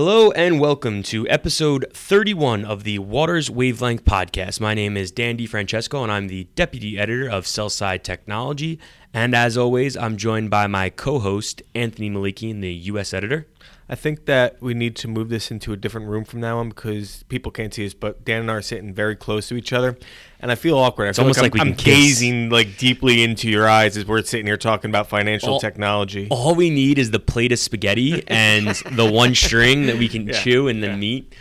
Hello and welcome to episode 31 of the Waters Wavelength podcast. My name is Dan DiFrancesco and I'm the deputy editor of Sellside Technology. And as always, I'm joined by my co host, Anthony Malakian, the U.S. editor. I think that we need to move this into a different room from now on because people can't see us, but Dan and I are sitting very close to each other, and I feel awkward. I It's feel almost like, like I'm, we I'm gazing like deeply into your eyes as we're sitting here talking about financial All- technology. All we need is the plate of spaghetti and the one string that we can Yeah, chew and then yeah. meat.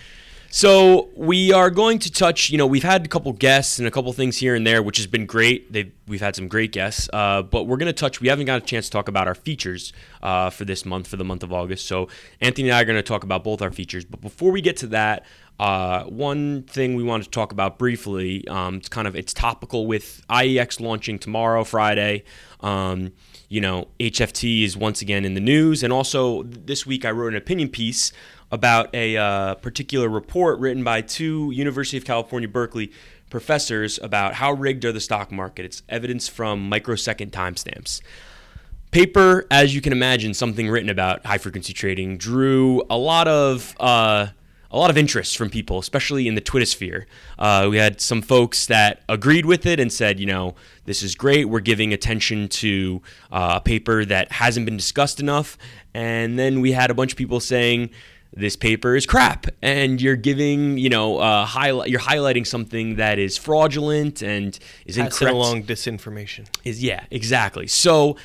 So we are going to touch. You know, we've had a couple guests and a couple things here and there, which has been great. They've, we've had some great guests, uh, but we're going to touch. We haven't got a chance to talk about our features uh, for this month, for the month of August. So Anthony and I are going to talk about both our features. But before we get to that, uh, one thing we wanted to talk about briefly. Um, it's kind of it's topical with IEX launching tomorrow, Friday. Um, you know, HFT is once again in the news, and also this week I wrote an opinion piece about a uh, particular report written by two University of California Berkeley professors about how rigged are the stock market. It's evidence from microsecond timestamps. Paper, as you can imagine, something written about high frequency trading drew a lot of uh, a lot of interest from people, especially in the Twitter sphere. Uh, we had some folks that agreed with it and said, you know, this is great. We're giving attention to uh, a paper that hasn't been discussed enough. And then we had a bunch of people saying, this paper is crap, and you're giving, you know, uh, highlight, you're highlighting something that is fraudulent and is Passing incorrect along disinformation. is yeah exactly so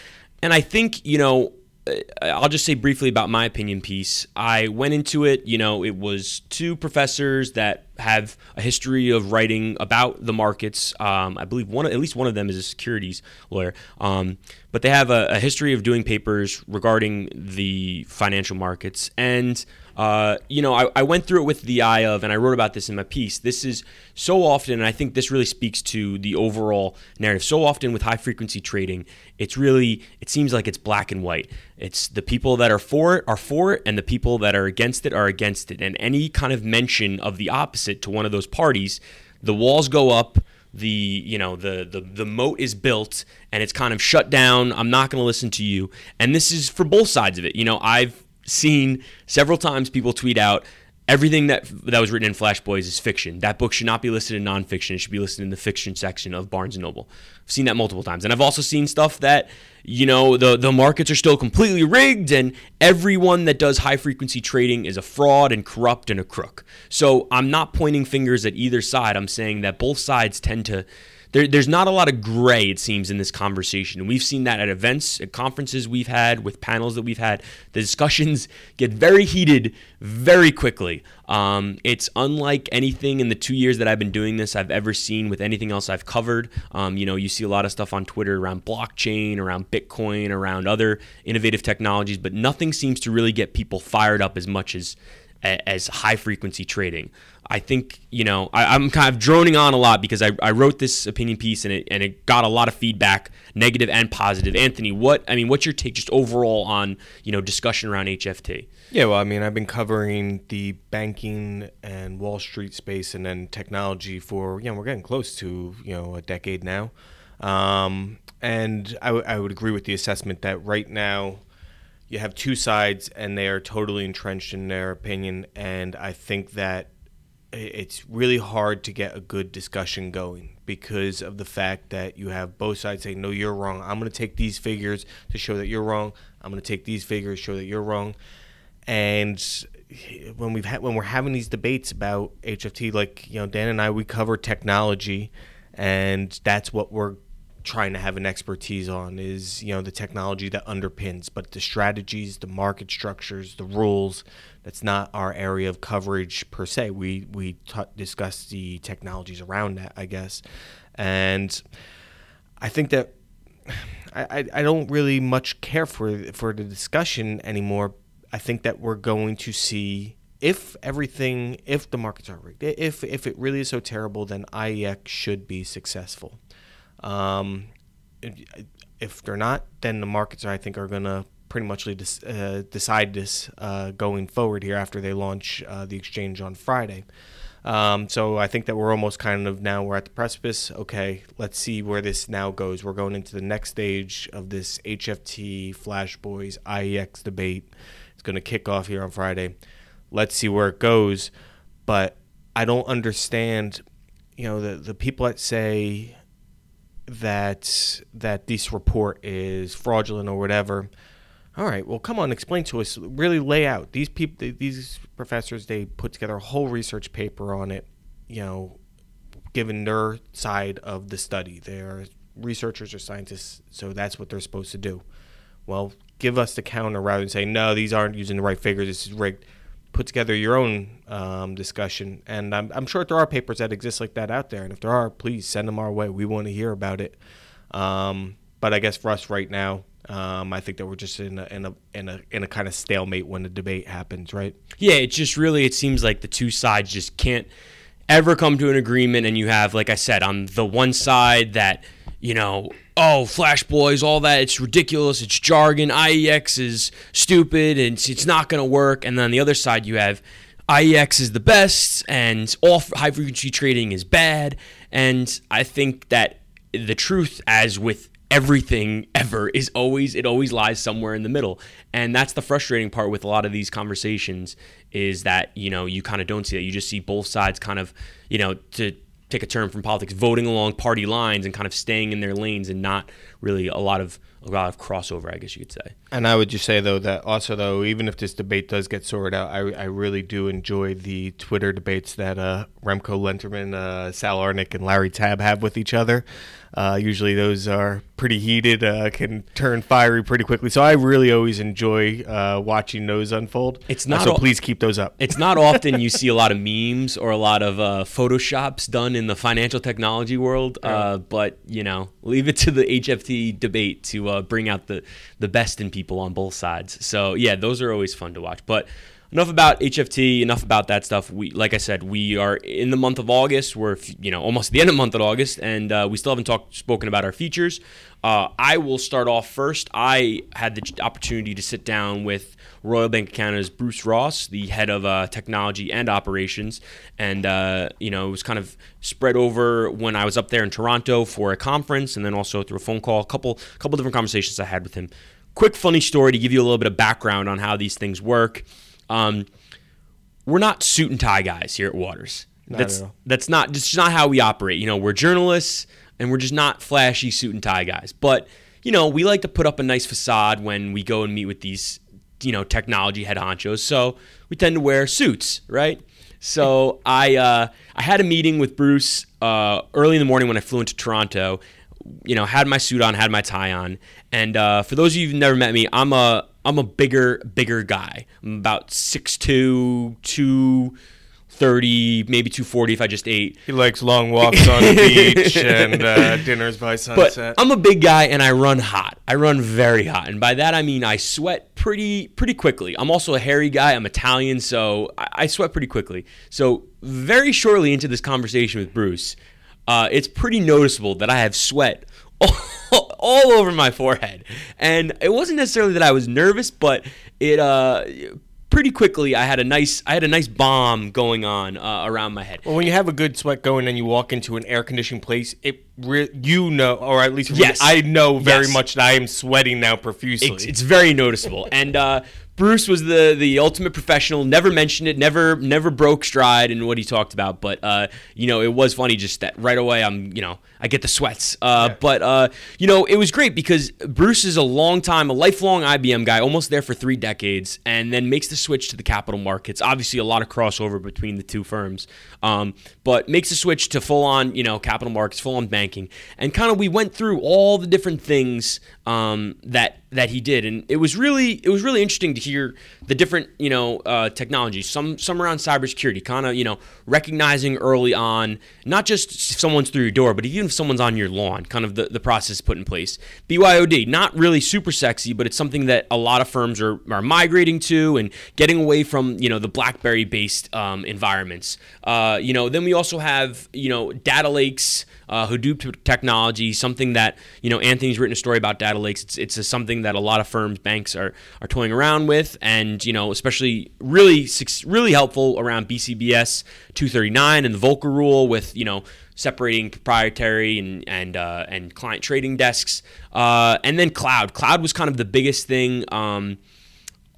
and i think you know Uh, i'll just say briefly about my opinion piece. I went into it you know it was two professors that have a history of writing about the markets um, i believe one at least one of them is a securities lawyer um, but they have a, a history of doing papers regarding the financial markets and uh, you know, I, I went through it with the eye of, and I wrote about this in my piece. This is so often, and I think this really speaks to the overall narrative. So often with high frequency trading, it's really, it seems like it's black and white. It's the people that are for it are for it, and the people that are against it are against it. And any kind of mention of the opposite to one of those parties, the walls go up the you know the the the moat is built and it's kind of shut down. I'm not going to listen to you. And this is for both sides of it. You know i've seen several times people tweet out everything that that was written in Flash Boys is fiction. That book should not be listed in nonfiction. It should be listed in the fiction section of Barnes and Noble. I've seen that multiple times, and I've also seen stuff that you know the the markets are still completely rigged, and everyone that does high frequency trading is a fraud and corrupt and a crook. So I'm not pointing fingers at either side. I'm saying that both sides tend to there, there's not a lot of gray, it seems, in this conversation. And we've seen that at events, at conferences we've had, with panels that we've had. The discussions get very heated very quickly. Um, it's unlike anything in the two years that I've been doing this I've ever seen with anything else I've covered. Um, you know, you see a lot of stuff on Twitter around blockchain, around Bitcoin, around other innovative technologies, but nothing seems to really get people fired up as much as as high frequency trading. I think, you know, I, I'm kind of droning on a lot because I, I wrote this opinion piece and it, and it got a lot of feedback, negative and positive. Anthony, what, I mean, what's your take just overall on, you know, discussion around HFT? Yeah, well, I mean, I've been covering the banking and Wall Street space and then technology for, you know, we're getting close to, you know, a decade now. Um, and I, w- I would agree with the assessment that right now you have two sides and they are totally entrenched in their opinion. And I think that it's really hard to get a good discussion going because of the fact that you have both sides saying, no, you're wrong. I'm going to take these figures to show that you're wrong. I'm going to take these figures to show that you're wrong and when we've had when we're having these debates about HFT, like you know, Dan and I, we cover technology, and that's what we're trying to have an expertise on is you know the technology that underpins, but the strategies, the market structures, the rules. That's not our area of coverage per se. We we t- discuss the technologies around that, I guess, and I think that I, I, don't really much care for for the discussion anymore. I think that we're going to see if everything, if the markets are rigged, if if it really is so terrible, then IEX should be successful. Um, if- they're not, then the markets I think are going to pretty much uh, decide this uh, going forward here after they launch uh, the exchange on Friday. Um, so I think that we're almost kind of now we're at the precipice. Okay, let's see where this now goes. We're going into the next stage of this HFT Flash Boys IEX debate. It's going to kick off here on Friday. let's see where it goes. But I don't understand, you know, the the people that say that that this report is fraudulent or whatever. All right, well, come on, explain to us. Really lay out these people. These professors they put together a whole research paper on it. You know, given their side of the study, they're researchers or scientists, so that's what they're supposed to do. Well, give us the counter rather than saying no, these aren't using the right figures. This is rigged. Put together your own um, discussion, and I'm, I'm sure there are papers that exist like that out there. And if there are, please send them our way. We want to hear about it. Um, but I guess for us right now, um, I think that we're just in a, in a in a in a kind of stalemate when the debate happens, right? Yeah, it just really it seems like the two sides just can't ever come to an agreement, and you have, like I said, on the one side that you know, oh, Flash Boys, all that, it's ridiculous, it's jargon, IEX is stupid, and it's, it's not going to work, and then on the other side you have IEX is the best, and all high frequency trading is bad, and I think that the truth, as with everything ever is always it always lies somewhere in the middle and that's the frustrating part with a lot of these conversations is that you know you kind of don't see that you just see both sides kind of you know to take a term from politics voting along party lines and kind of staying in their lanes and not really a lot of a lot of crossover, I guess you could say. And I would just say though that also though even if this debate does get sorted out, I, I really do enjoy the Twitter debates that uh, Remco Lenterman, uh, Sal Arnuk, and Larry Tabb have with each other. Uh, usually those are pretty heated, uh, can turn fiery pretty quickly. So I really always enjoy uh, watching those unfold. It's not so. please keep those up. It's not often you see a lot of memes or a lot of uh, photoshops done in the financial technology world, uh, but you know, leave it to the HFT debate to uh, bring out the the best in people on both sides. So yeah, those are always fun to watch. But enough about HFT. Enough about that stuff. We, like I said, we are in the month of August. We're you know almost at the end of the month of August, and uh, we still haven't talked spoken about our features. Uh, I will start off first. I had the opportunity to sit down with Royal Bank of Canada's Bruce Ross, the head of uh, technology and operations, and uh, you know it was kind of spread over when I was up there in Toronto for a conference, and then also through a phone call. A couple couple different conversations I had with him. Quick funny story to give you a little bit of background on how these things work. Um, we're not suit and tie guys here at Waters. Not that's at that's not just not how we operate. You know, we're journalists and we're just not flashy suit and tie guys. But you know, we like to put up a nice facade when we go and meet with these you know technology head honchos. So we tend to wear suits, right? So I uh, I had a meeting with Bruce uh, early in the morning when I flew into Toronto. You know, had my suit on, had my tie on, and uh, for those of you who've never met me, I'm a I'm a bigger bigger guy. I'm about 6'2", 230, maybe two forty if I just ate. He likes long walks on the beach and uh, dinners by But sunset. I'm a big guy and I run hot. I run very hot, and by that I mean I sweat pretty pretty quickly. I'm also a hairy guy. I'm Italian, so I, I sweat pretty quickly. So very shortly into this conversation with Bruce, uh, it's pretty noticeable that I have sweat all, all over my forehead, and it wasn't necessarily that I was nervous, but it uh. Pretty quickly, I had a nice, I had a nice bomb going on uh, around my head. Well, when you have a good sweat going and you walk into an air conditioned place, it re- you know, or at least for me, Yes. I know very Yes. much that I am sweating now profusely. It's, it's very noticeable. And uh, Bruce was the the ultimate professional. Never mentioned it. Never never broke stride in what he talked about. But uh, you know, it was funny just that right away. I'm you know I get the sweats. Uh, Yeah. But uh, you know, it was great because Bruce is a long time, a lifelong IBM guy, almost there for three decades, and then makes the switch to the capital markets. Obviously, a lot of crossover between the two firms, um, but makes the switch to full on you know capital markets, full on banking, and kind of we went through all the different things um, that that he did, and it was really it was really interesting to hear the different you know uh, technologies. Some some around cybersecurity, kind of you know recognizing early on not just if someone's through your door, but even if someone's on your lawn, kind of the, the process put in place. BYOD, not really super sexy, but it's something that a lot of firms are, are migrating to and getting away from you know the BlackBerry based um, environments. Uh, you know, then we also have you know data lakes uh, Hadoop technology, something that you know Anthony's written a story about data lakes. It's it's a, something that a lot of firms, banks are are toying around with, and you know especially really really helpful around BCBS 239 and the Volcker rule with you know separating proprietary and and uh, and client trading desks, uh, and then cloud. Cloud was kind of the biggest thing. Um,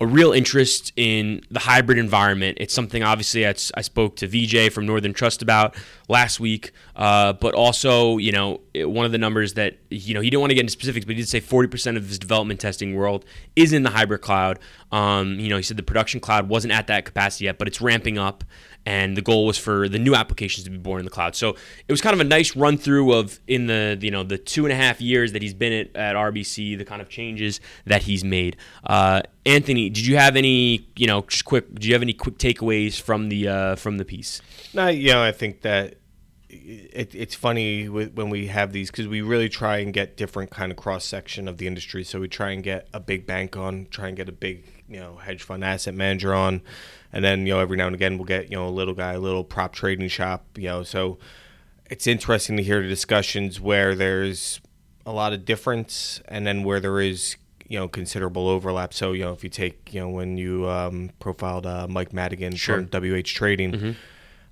a real interest in the hybrid environment. It's something obviously I, I spoke to VJ from Northern Trust about last week, uh, but also you know one of the numbers that you know he didn't want to get into specifics, but he did say 40% of his development testing world is in the hybrid cloud. Um, you know, he said the production cloud wasn't at that capacity yet, but it's ramping up and the goal was for the new applications to be born in the cloud. So it was kind of a nice run through of in the you know the two and a half years that he's been at, at RBC, the kind of changes that he's made. Uh, Anthony, did you have any you know just quick? Do you have any quick takeaways from the uh, from the piece? No, you know I think that it, it's funny when we have these because we really try and get different kind of cross section of the industry. So we try and get a big bank on, try and get a big you know hedge fund asset manager on, and then you know every now and again we'll get you know a little guy, a little prop trading shop. You know, so it's interesting to hear the discussions where there's a lot of difference, and then where there is you know considerable overlap. So you know if you take you know when you um, profiled uh, Mike Madigan sure. from WH Trading. Mm-hmm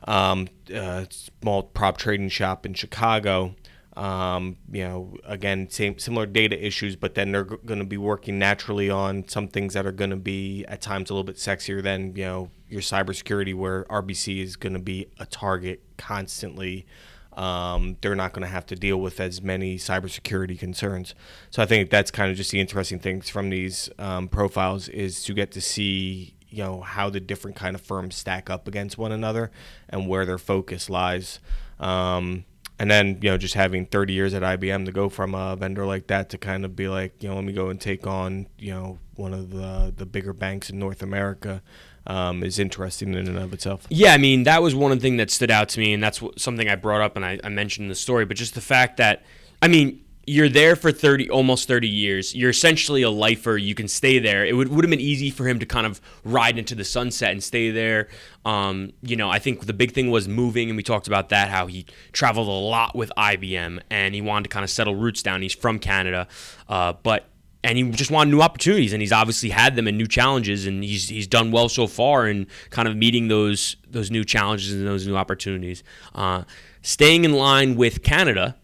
um, uh, small prop trading shop in Chicago. Um, you know, again, same similar data issues, but then they're g- going to be working naturally on some things that are going to be at times a little bit sexier than you know your cybersecurity, where RBC is going to be a target constantly. Um, they're not going to have to deal with as many cybersecurity concerns. So I think that's kind of just the interesting things from these um, profiles is to get to see you know how the different kind of firms stack up against one another and where their focus lies. Um, and then you know just having 30 years at IBM to go from a vendor like that to kind of be like you know let me go and take on you know one of the the bigger banks in North America um, is interesting in and of itself. Yeah, I mean that was one thing that stood out to me, and that's something I brought up and I, I mentioned in the story. But just the fact that I mean you're there for 30 almost 30 years. You're essentially a lifer. You can stay there. It would, would have been easy for him to kind of ride into the sunset and stay there. Um, you know i think the big thing was moving and we talked about that how he traveled a lot with ibm and he wanted to kind of settle roots down. He's from canada uh, but and he just wanted new opportunities and he's obviously had them and new challenges and he's he's done well so far in kind of meeting those those new challenges and those new opportunities. Uh, staying in line with canada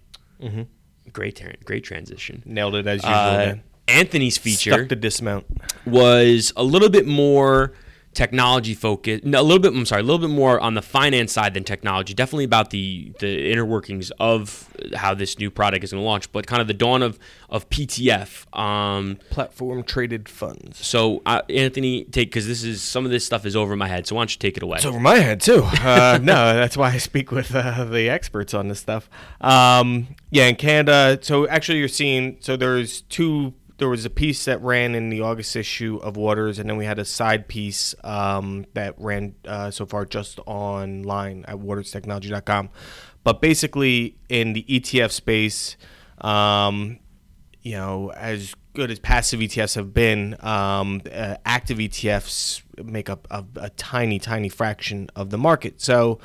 mm-hmm great, great transition. Nailed it as usual. Uh, Anthony's feature Stuck the dismount was a little bit more technology focused. No, a little bit. I'm sorry, a little bit more on the finance side than technology. Definitely about the the inner workings of how this new product is going to launch, but kind of the dawn of of PTF, um, platform traded funds. So, uh, Anthony, take because this is some of this stuff is over my head. So, why don't you take it away? It's over my head too. Uh, no, that's why I speak with uh, the experts on this stuff. Um, yeah, in Canada. So, actually, you're seeing. So, there's two there was a piece that ran in the August issue of Waters, and then we had a side piece um, that ran uh, so far just online at waterstechnology.com. But basically, in the ETF space, um, you know, as good as passive ETFs have been, um, uh, active ETFs make up a, a tiny, tiny fraction of the market. So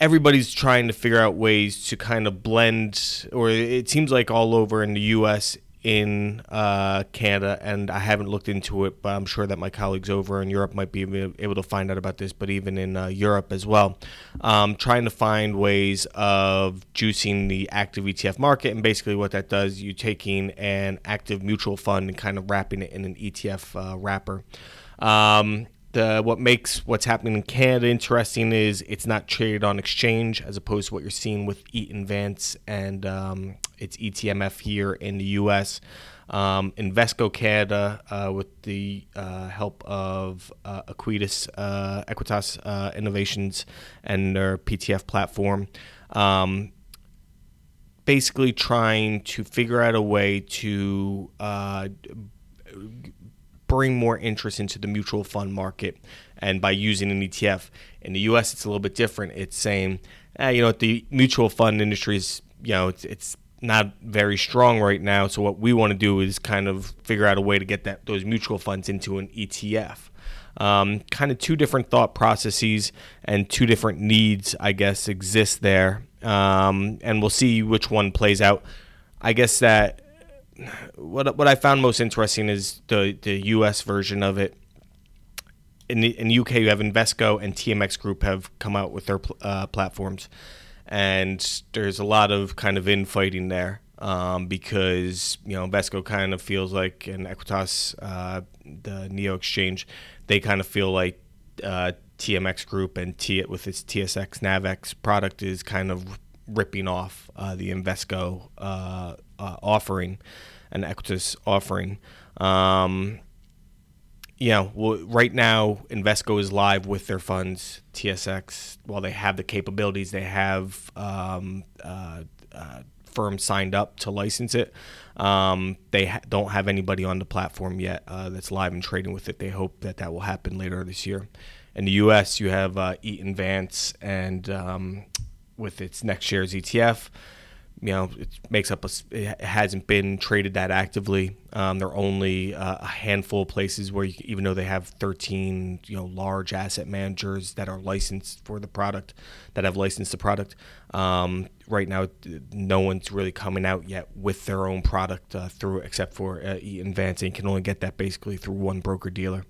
everybody's trying to figure out ways to kind of blend, or it seems like all over in the U.S in uh, Canada, and I haven't looked into it, but I'm sure that my colleagues over in Europe might be able to find out about this. But even in uh, Europe as well, um, trying to find ways of juicing the active ETF market, and basically what that does, you taking an active mutual fund and kind of wrapping it in an ETF uh, wrapper. Um, the what makes what's happening in Canada interesting is it's not traded on exchange as opposed to what you're seeing with Eaton Vance and um, it's ETMF here in the U.S. Um, Invesco Canada, uh, with the uh, help of uh, uh, Aequitas uh, Innovations and their PTF platform, um, basically trying to figure out a way to uh, bring more interest into the mutual fund market. And by using an ETF in the U.S., it's a little bit different. It's saying, eh, you know, the mutual fund industry is, you know, it's, it's not very strong right now. So what we want to do is kind of figure out a way to get that those mutual funds into an ETF. Um, kind of two different thought processes and two different needs, I guess, exist there. Um, and we'll see which one plays out. I guess that what what I found most interesting is the the U.S. version of it. In the, in the UK, you have Invesco and TMX Group have come out with their uh, platforms, and there's a lot of kind of infighting there um, because you know Invesco kind of feels like and Aequitas uh, the Neo Exchange, they kind of feel like uh, TMX Group and T with its TSX Navex product is kind of ripping off uh, the Invesco uh, uh, offering and Aequitas offering. Um, well, right now Invesco is live with their funds. TSX, while they have the capabilities, they have um, uh, uh, firms signed up to license it. Um, they ha- don't have anybody on the platform yet uh, that's live and trading with it. They hope that that will happen later this year. In the U.S., you have uh, Eaton Vance and um, with its NextShares ETF you know, it makes up a. It hasn't been traded that actively. Um, there are only uh, a handful of places where, you, even though they have 13, you know, large asset managers that are licensed for the product, that have licensed the product. Um, right now, no one's really coming out yet with their own product uh, through, except for uh, Eaton Vance, and can only get that basically through one broker dealer.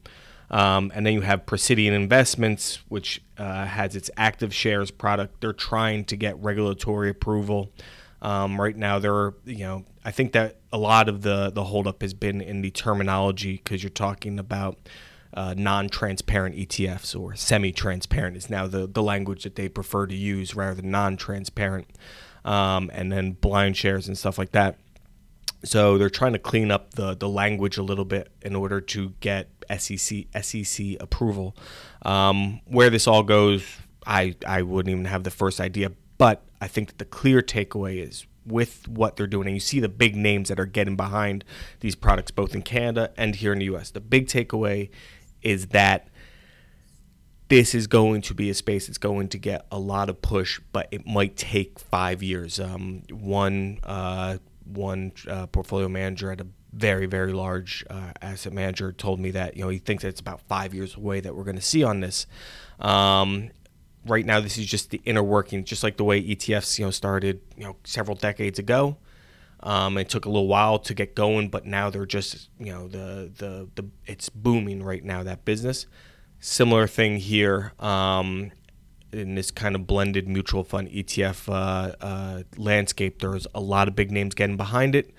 Um, and then you have Precidian Investments, which uh, has its active shares product. They're trying to get regulatory approval. Um, right now, there are, you know, I think that a lot of the the holdup has been in the terminology because you're talking about uh, non-transparent ETFs or semi-transparent is now the the language that they prefer to use rather than non-transparent, um, and then blind shares and stuff like that. So they're trying to clean up the the language a little bit in order to get SEC SEC approval. Um, where this all goes, I I wouldn't even have the first idea. But I think that the clear takeaway is with what they're doing, and you see the big names that are getting behind these products, both in Canada and here in the U.S. The big takeaway is that this is going to be a space that's going to get a lot of push, but it might take five years. Um, one uh, one uh, portfolio manager at a very very large uh, asset manager told me that you know he thinks that it's about five years away that we're going to see on this. Um, right now this is just the inner working, just like the way ETFs you know started you know several decades ago. Um, it took a little while to get going, but now they're just you know the the the it's booming right now that business. Similar thing here um, in this kind of blended mutual fund ETF uh, uh, landscape. There's a lot of big names getting behind it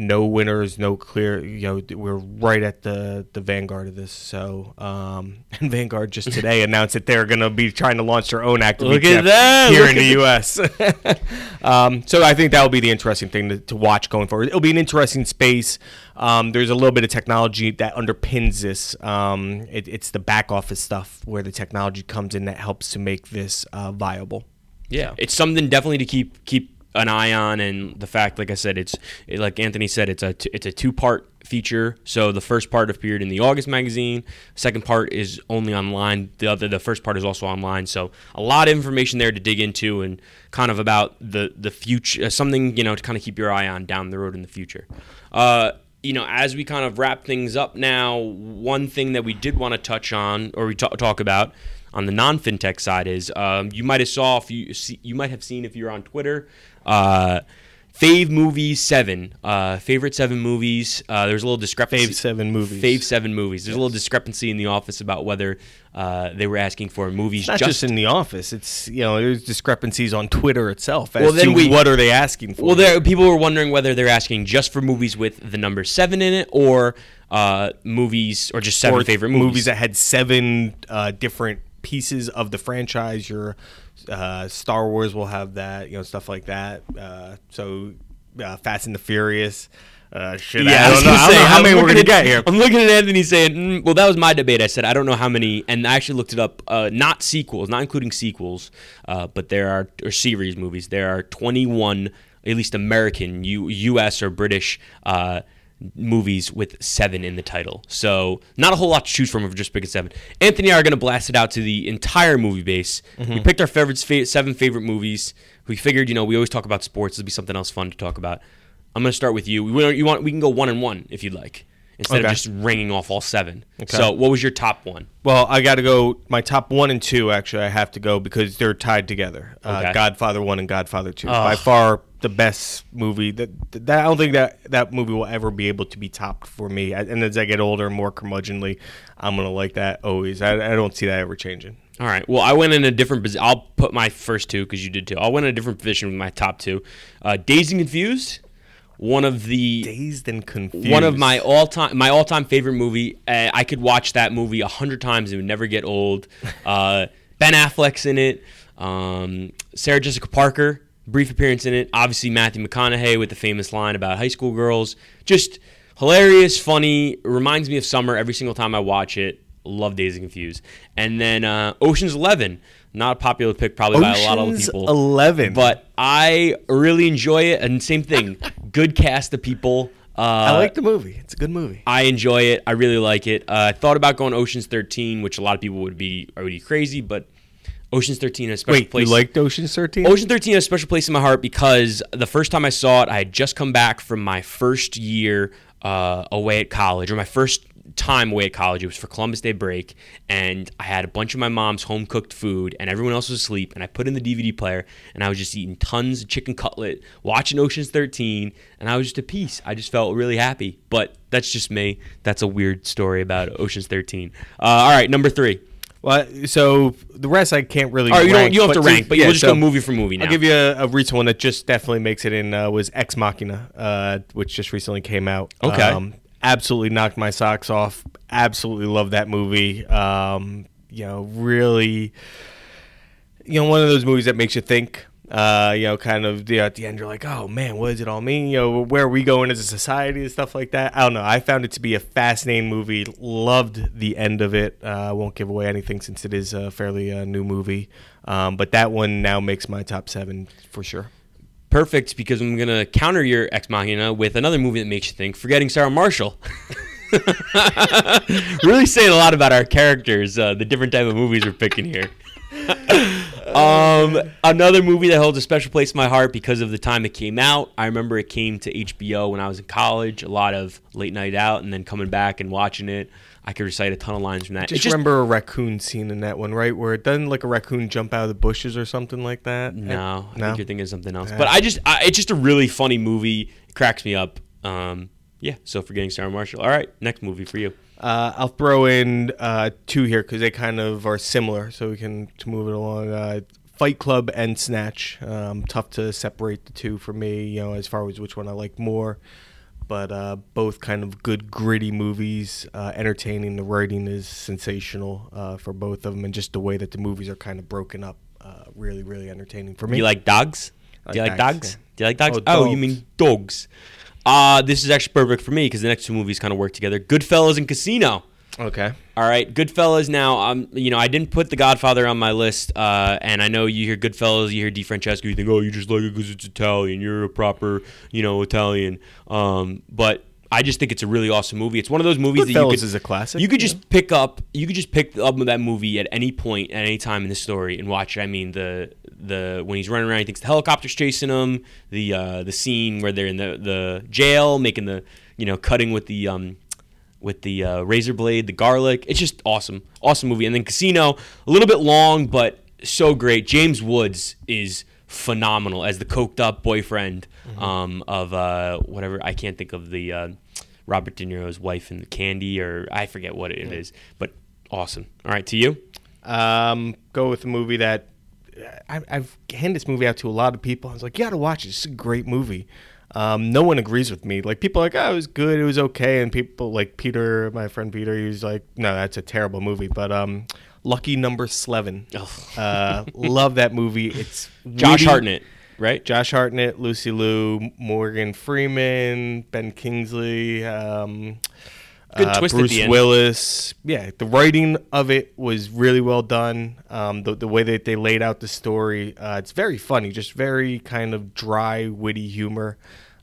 no winners, no clear. You know, we're right at the the vanguard of this. So, um, and Vanguard just today announced that they're going to be trying to launch their own active Look ETF at that! here Look in the U.S. um, so, I think that will be the interesting thing to, to watch going forward. It'll be an interesting space. Um, there's a little bit of technology that underpins this. Um, it, it's the back office stuff where the technology comes in that helps to make this uh, viable. Yeah, it's something definitely to keep keep an eye on, and the fact, like I said, it's it, like Anthony said, it's a t- it's a two part feature. So the first part appeared in the August magazine. Second part is only online. The other, the first part is also online. So a lot of information there to dig into, and kind of about the the future, uh, something you know to kind of keep your eye on down the road in the future. Uh, you know, as we kind of wrap things up now, one thing that we did want to touch on or we t- talk about on the non fintech side is um, you might have saw if you see, you might have seen if you're on Twitter uh, Fave movies seven. Uh, favorite seven movies. Uh, there's a little discrepancy. Fave seven movies. Fave seven movies. There's yes. a little discrepancy in the office about whether uh, they were asking for movies. It's not just, just, in the office. It's you know there's discrepancies on Twitter itself. well, then we, what are they asking for? Well, there people were wondering whether they're asking just for movies with the number seven in it, or uh, movies, or just seven or favorite movies. Movies that had seven uh, different pieces of the franchise. Your uh, Star Wars will have that, you know, stuff like that. Uh, so uh, Fast and the Furious. Uh, shit, yeah, I don't, I know, say, I don't know how many we're gonna get here. I'm looking at Anthony saying, mm, "Well, that was my debate." I said, "I don't know how many," and I actually looked it up. Uh, not sequels, not including sequels, uh, but there are or series movies. There are 21, at least American, U, U.S. or British uh, movies with seven in the title. So not a whole lot to choose from if we're just picking seven. Anthony and I are going to blast it out to the entire movie base. Mm-hmm. We picked our favorite seven favorite movies. We figured, you know, we always talk about sports. It'll be something else fun to talk about. I'm going to start with you. We, you want we can go one and one if you'd like instead okay. of just ringing off all seven. Okay. So, what was your top one? Well, I got to go. My top one and two, actually, I have to go because they're tied together. Uh, okay. Uh, Godfather one and Godfather two. Oh. By far the best movie. That, that I don't think that that movie will ever be able to be topped for me. And as I get older, more curmudgeonly, I'm gonna like that always. I, I don't see that ever changing. All right. Well, I went in a different position. I'll put my first two because you did too. I'll went in a different position with my top two. Uh, Dazed and Confused one of the Dazed and confused. one of my all time my all time favorite movie. Uh, I could watch that movie a hundred times; it would never get old. Uh, ben Affleck's in it. Um, Sarah Jessica Parker, brief appearance in it. Obviously Matthew McConaughey with the famous line about high school girls. Just hilarious, funny. Reminds me of summer every single time I watch it. Love Dazed and Confused. And then uh, Ocean's Eleven. Not a popular pick probably by a lot of people. Eleven. But I really enjoy it. And same thing, good cast of people. Uh, I like the movie. It's a good movie. I enjoy it. I really like it. Uh, I thought about going Ocean's 13, which a lot of people would be already crazy, but Ocean's 13 has a special Wait, place. you liked Ocean's Thirteen? Ocean 13 has a special place in my heart because the first time I saw it, I had just come back from my first year uh, away at college, or my first time away at college. It was for Columbus Day break, and I had a bunch of my mom's home cooked food, and everyone else was asleep. And I put in the DVD player, and I was just eating tons of chicken cutlet, watching Ocean's 13, and I was just at peace. I just felt really happy. But that's just me. That's a weird story about Ocean's 13. Uh, all right, number three. Well, so the rest I can't really. All right, you don't you don't have to rank, but yeah, we'll just so go movie for movie now. I'll give you a, a recent one that just definitely makes it in uh, was Ex Machina, uh, which just recently came out. Okay. Absolutely knocked my socks off. Absolutely love that movie. Um, you know, really, you know, one of those movies that makes you think. Uh, you know, kind of you know, at the end, you're like, oh man, what does it all mean? You know, where are we going as a society and stuff like that. I don't know. I found it to be a fascinating movie. Loved the end of it. Uh, I won't give away anything since it is a fairly uh, new movie. Um, but that one now makes my top seven for sure. Perfect because I'm gonna counter your ex machina with another movie that makes you think. Forgetting Sarah Marshall. really saying a lot about our characters, uh, the different type of movies we're picking here. um, another movie that holds a special place in my heart because of the time it came out. I remember it came to HBO when I was in college. A lot of late night out, and then coming back and watching it. I could recite a ton of lines from that. Just, It remember a raccoon scene in that one, right? Where it doesn't like a raccoon jump out of the bushes or something like that. No, I no. think you're thinking of something else. Yeah. But I just, I, it's just a really funny movie. It cracks me up. Um, yeah. So forgetting Sarah Marshall. All right, next movie for you. Uh, I'll throw in uh, two here because they kind of are similar, so we can to move it along. Uh, Fight Club and Snatch. Um, tough to separate the two for me, you know, as far as which one I like more. But uh, both kind of good, gritty movies, uh, entertaining. The writing is sensational uh, for both of them, and just the way that the movies are kind of broken up, uh, really, really entertaining for me. Do me. you like dogs? I Do you like like dogs, dogs? yeah. Do you like dogs? Oh, Oh, you mean dogs? Uh, this is actually perfect for me because the next two movies kind of work together. Goodfellas and Casino. Okay. All right, Goodfellas. Now, um, you know, I didn't put The Godfather on my list, uh, and I know you hear Goodfellas, you hear Di Francesco, you think, oh, you just like it because it's Italian. You're a proper, you know, Italian. Um, but I just think it's a really awesome movie. It's one of those movies that you Goodfellas could, is a classic. you could just pick up, you could just pick up that movie at any point, at any time in the story, and watch it. I mean, the the when he's running around, he thinks the helicopter's chasing him. The uh, the scene where they're in the the jail, making the you know cutting with the um with the uh, razor blade, the garlic. It's just awesome, awesome movie. And then Casino, a little bit long, but so great. James Woods is phenomenal as the coked up boyfriend um, of uh, whatever I can't think of the uh, Robert De Niro's wife in the Candy or I forget what it is, but awesome. All right, to you. Um, go with a movie that I, I've handed this movie out to a lot of people. I was like, you got to watch it. It's a great movie. Um, no one agrees with me. Like people are like, oh, it was good, it was okay, and people like Peter, my friend Peter, he was like, no, that's a terrible movie. But um, Lucky Number Slevin, uh, love that movie. It's Josh witty. Hartnett, right? Josh Hartnett, Lucy Liu, Morgan Freeman, Ben Kingsley, um, Good uh, Bruce. Willis. Yeah, the writing of it was really well done. Um, the, the way that they laid out the story, uh, it's very funny, just very kind of dry, witty humor.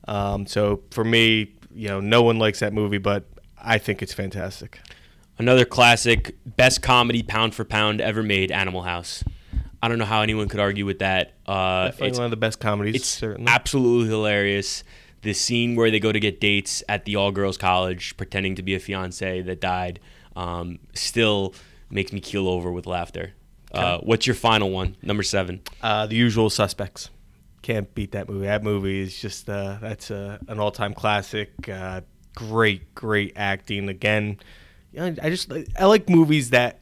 Um, so for me, you know, no one likes that movie, but I think it's fantastic. Another classic, best comedy pound for pound ever made, Animal House. I don't know how anyone could argue with that. Uh, Definitely it's one of the best comedies, it's certainly. absolutely hilarious. The scene where they go to get dates at the all girls college, pretending to be a fiance that died, um, still makes me keel over with laughter. Uh, what's your final one? Number seven. Uh, the Usual Suspects. Can't beat that movie. That movie is just uh, that's uh, an all-time classic. Uh, great, great acting. Again, you know, I just I like movies that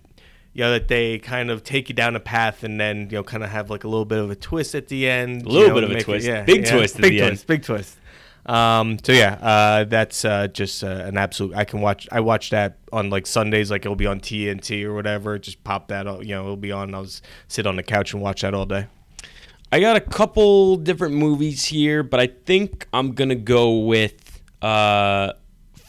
you know that they kind of take you down a path and then you know kind of have like a little bit of a twist at the end. A little you know, bit of a make it- twist. Big twist at big the twist. end. Big twist. Um, so yeah, uh, that's uh, just uh, an absolute. I can watch. I watch that on like Sundays, like it'll be on TNT or whatever. Just pop that. You know, it'll be on. I'll just sit on the couch and watch that all day. I got a couple different movies here, but I think I'm gonna go with uh,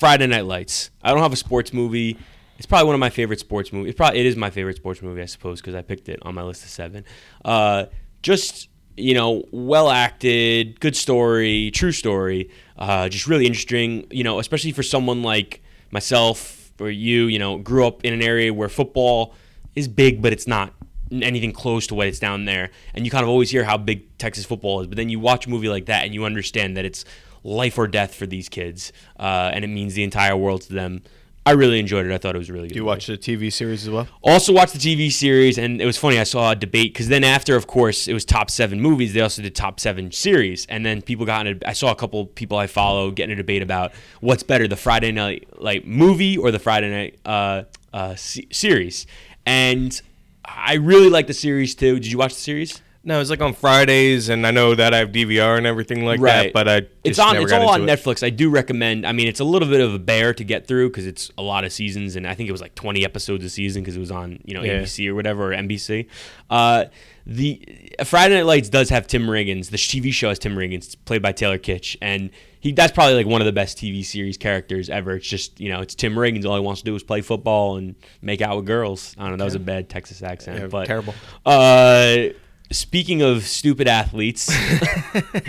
Friday Night Lights. I don't have a sports movie. It's probably one of my favorite sports movies. It's probably it is my favorite sports movie, I suppose, because I picked it on my list of seven. Uh, just you know, well acted, good story, true story. Uh, just really interesting. You know, especially for someone like myself or you. You know, grew up in an area where football is big, but it's not anything close to what it's down there. And you kind of always hear how big Texas football is, but then you watch a movie like that and you understand that it's life or death for these kids, uh, and it means the entire world to them. I really enjoyed it. I thought it was really good. Do you watch the TV series as well? Also watched the TV series, and it was funny. I saw a debate because then after, of course, it was top seven movies. They also did top seven series, and then people got. In a, I saw a couple people I follow get in a debate about what's better, the Friday night like movie or the Friday night uh, uh, series. And I really like the series too. Did you watch the series? No, it's like on Fridays, and I know that I have DVR and everything like right. that. But I it's on. It's all on it. Netflix. I do recommend. I mean, it's a little bit of a bear to get through because it's a lot of seasons, and I think it was like 20 episodes a season because it was on you know yeah. ABC or whatever or NBC. Uh, the Friday Night Lights does have Tim Riggins. The TV show has Tim Riggins, played by Taylor Kitsch, and he that's probably like one of the best TV series characters ever. It's just you know it's Tim Riggins. All he wants to do is play football and make out with girls. I don't know. That was a bad Texas accent, yeah, but terrible. Uh, speaking of stupid athletes,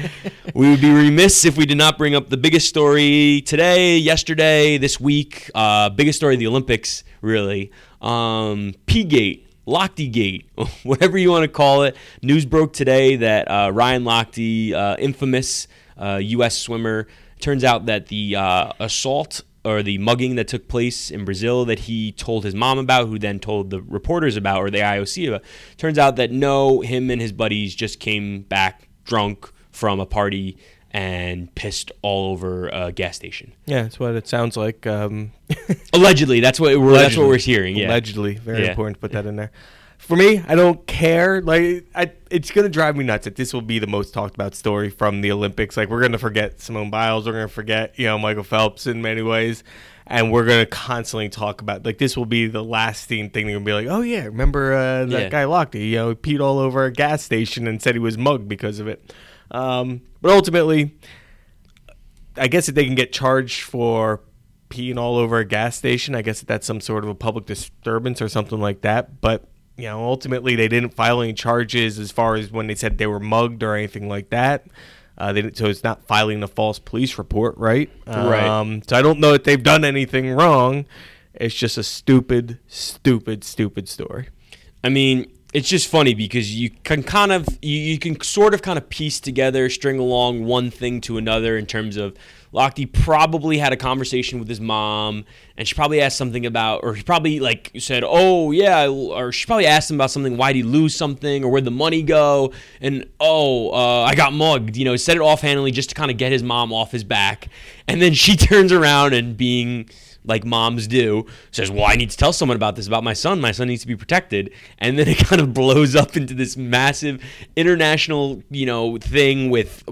we would be remiss if we did not bring up the biggest story today, yesterday, this week. Uh, biggest story of the Olympics, really. Um, P-Gate, Lochte-Gate, whatever you want to call it. News broke today that uh, Ryan Lochte, uh, infamous U.S. Uh, swimmer, turns out that the uh, assault or the mugging that took place in Brazil that he told his mom about, who then told the reporters about or the IOC about. Turns out that no, him and his buddies just came back drunk from a party and pissed all over a gas station. Yeah, that's what it sounds like. Um, Allegedly, that's what we're that's what we're hearing. Yeah. Allegedly, very yeah. important to put that in there for me, I don't care. Like, I, it's gonna drive me nuts that this will be the most talked about story from the Olympics. Like, we're gonna forget Simone Biles. We're gonna forget, you know, Michael Phelps in many ways, and we're gonna constantly talk about like this will be the lasting thing. They're gonna be like, oh yeah, remember uh, that yeah. guy Lochte? You know, he peed all over a gas station and said he was mugged because of it. Um, but ultimately, I guess if they can get charged for peeing all over a gas station, I guess that's some sort of a public disturbance or something like that. But you know, ultimately they didn't file any charges as far as when they said they were mugged or anything like that. Uh, they, so it's not filing a false police report, right? Right. Um, so I don't know that they've done anything wrong. It's just a stupid, stupid, stupid story. I mean, it's just funny because you can kind of you, you can sort of kind of piece together, string along one thing to another in terms of Lochte probably had a conversation with his mom, and she probably asked something about, or he probably like said, "Oh yeah," or she probably asked him about something. Why did he lose something, or where'd the money go? And oh, uh, I got mugged. You know, said it offhandedly just to kind of get his mom off his back, and then she turns around and being like moms do, says, Well, I need to tell someone about this, about my son. My son needs to be protected. And then it kind of blows up into this massive international, you know, thing with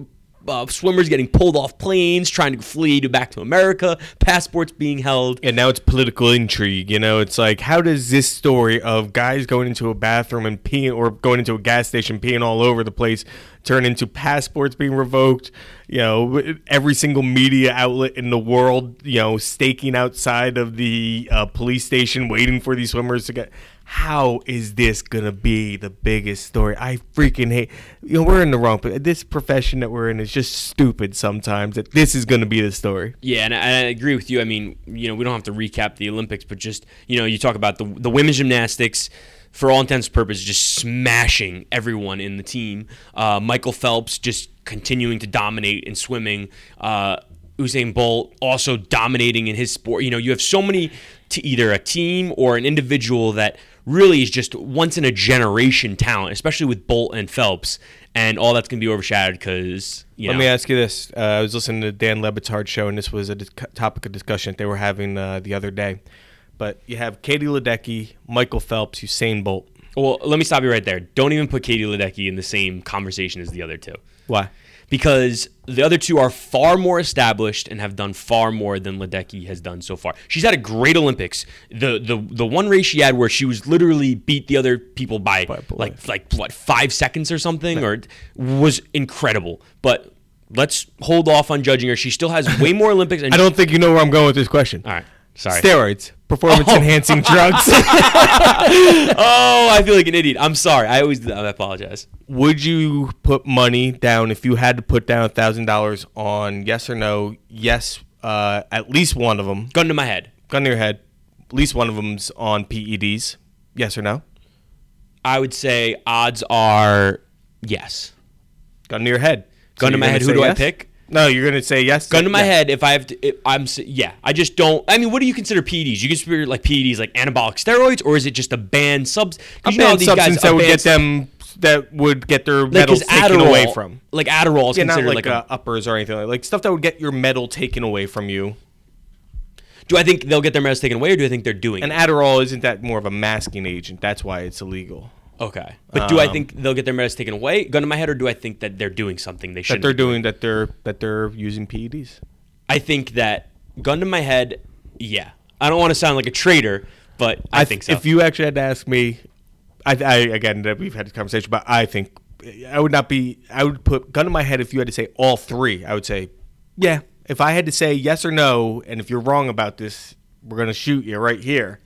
uh, swimmers getting pulled off planes, trying to flee to back to America, passports being held. And now it's political intrigue. You know, it's like, how does this story of guys going into a bathroom and peeing, or going into a gas station peeing all over the place, turn into passports being revoked? You know, every single media outlet in the world, you know, staking outside of the uh, police station, waiting for these swimmers to get how is this gonna be the biggest story? I freaking hate. You know, we're in the wrong. This profession that we're in is just stupid sometimes. That this is gonna be the story. Yeah, and I, I, agree with you. I mean, you know, we don't have to recap the Olympics, but just you know, you talk about the the women's gymnastics. For all intents and purposes, just smashing everyone in the team. Uh, Michael Phelps just continuing to dominate in swimming. Uh, Usain Bolt also dominating in his sport. You know, you have so many to either a team or an individual that really is just once in a generation talent, especially with Bolt and Phelps, and all that's going to be overshadowed because. Let know. me ask you this: uh, I was listening to Dan Le Batard's show, and this was a topic of discussion that they were having uh, the other day. But you have Katie Ledecky, Michael Phelps, Usain Bolt. Well, let me stop you right there. Don't even put Katie Ledecky in the same conversation as the other two. Why? Because the other two are far more established and have done far more than Ledecky has done so far. She's had a great Olympics. The the the one race she had where she was literally beat the other people by, By like like what five seconds or something, or was incredible. But let's hold off on judging her. She still has way more Olympics. I don't think you know where I'm going with this question. All right, sorry. Steroids, performance enhancing drugs. oh, I feel like an idiot. I'm sorry. I always do that. I apologize. Would you put money down if you had to put down a thousand dollars on yes or no? Yes, uh, at least one of them. Gun to my head. Gun to your head. At least one of them's on PEDs. Yes or no? I would say odds are yes. Gun to your head. Gun to my head, who do I pick? No, you're gonna say yes. Gun to my yeah. head. If I have to, if I'm yeah. I just don't. I mean, what do you consider PEDs? You consider like PEDs like anabolic steroids, or is it just a banned subs? 'cause A you know banned these substance guys- that a would get them that would get their like, medals taken Adderall, away from. Like Adderall is Yeah, considered like, like, uh, uppers or anything like like stuff that would get your medal taken away from you. Do I think they'll get their meds taken away, or do I think they're doing? And? Adderall isn't that more of a masking agent? That's why it's illegal. Okay, but do I Um, think they'll get their meds taken away? Gun to my head, or do I think that they're doing something they That shouldn't? they're be doing? that they're that they're using PEDs. I think that gun to my head. Yeah, I don't want to sound like a traitor, but I, think so. If you actually had to ask me, I, I again that we've had this conversation, but I think I would not be. I would put gun to my head if you had to say all three. I would say, yeah. If I had to say yes or no, and if you're wrong about this, we're gonna shoot you right here.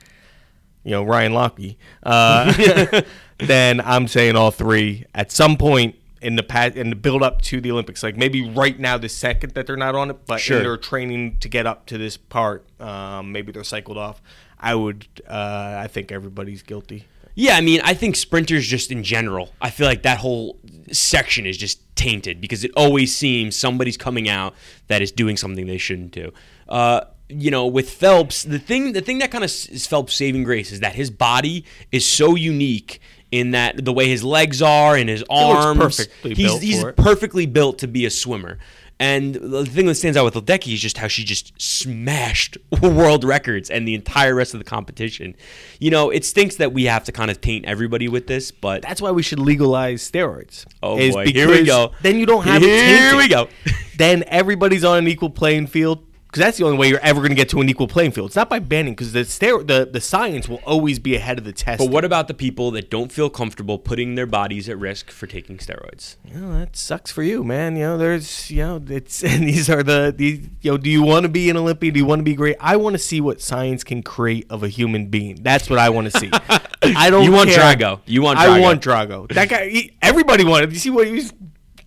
You know, Ryan Lochte. Uh, then I'm saying all three at some point in the pat in the build up to the Olympics. Like maybe right now, the second that they're not on it, but Sure. in their training to get up to this part, um, maybe they're cycled off. I would. Uh, I think everybody's guilty. Yeah, I mean, I think sprinters just in general, I feel like that whole section is just tainted because it always seems somebody's coming out that is doing something they shouldn't do. Uh, you know, with Phelps, the thing the thing that kind of is Phelps' saving grace is that his body is so unique in that the way his legs are and his arms, perfectly he's built he's perfectly built to be a swimmer. And the thing that stands out with Ledecky is just how she just smashed world records and the entire rest of the competition. You know, it stinks that we have to kind of taint everybody with this, but That's why we should legalize steroids. Oh, boy. Here we go. Then you don't have Here we go. then everybody's on an equal playing field. Because that's the only way you're ever going to get to an equal playing field. It's not by banning, because the, stero- the the science will always be ahead of the test. but what about the people that don't feel comfortable putting their bodies at risk for taking steroids? You know, that sucks for you, man. You know, there's, you know, it's, and these are the, these, you know, do you want to be an Olympian? Do you want to be great? I want to see what science can create of a human being. That's what I want to see. I don't You want care. Drago. You want I Drago. want Drago. That guy, he, everybody wanted. You see what he was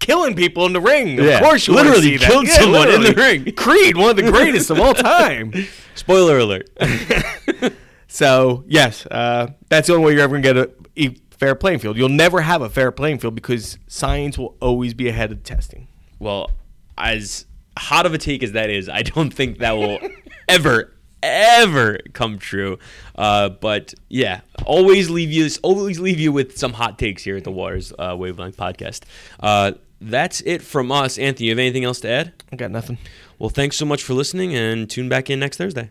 killing people in the ring. Of Yeah. course you Literally killed someone in the ring. Creed, one of the greatest of all time. Spoiler alert. So yes, uh, that's the only way you're ever gonna get a fair playing field. You'll never have a fair playing field because science will always be ahead of testing. well, as hot of a take as that is, I don't think that will ever, ever come true. Uh, but yeah, always leave you, always leave you with some hot takes here at the Waters uh, Wavelength Podcast. Uh, that's it from us. Anthony, you have anything else to add? I got nothing. Well, thanks so much for listening and tune back in next Thursday.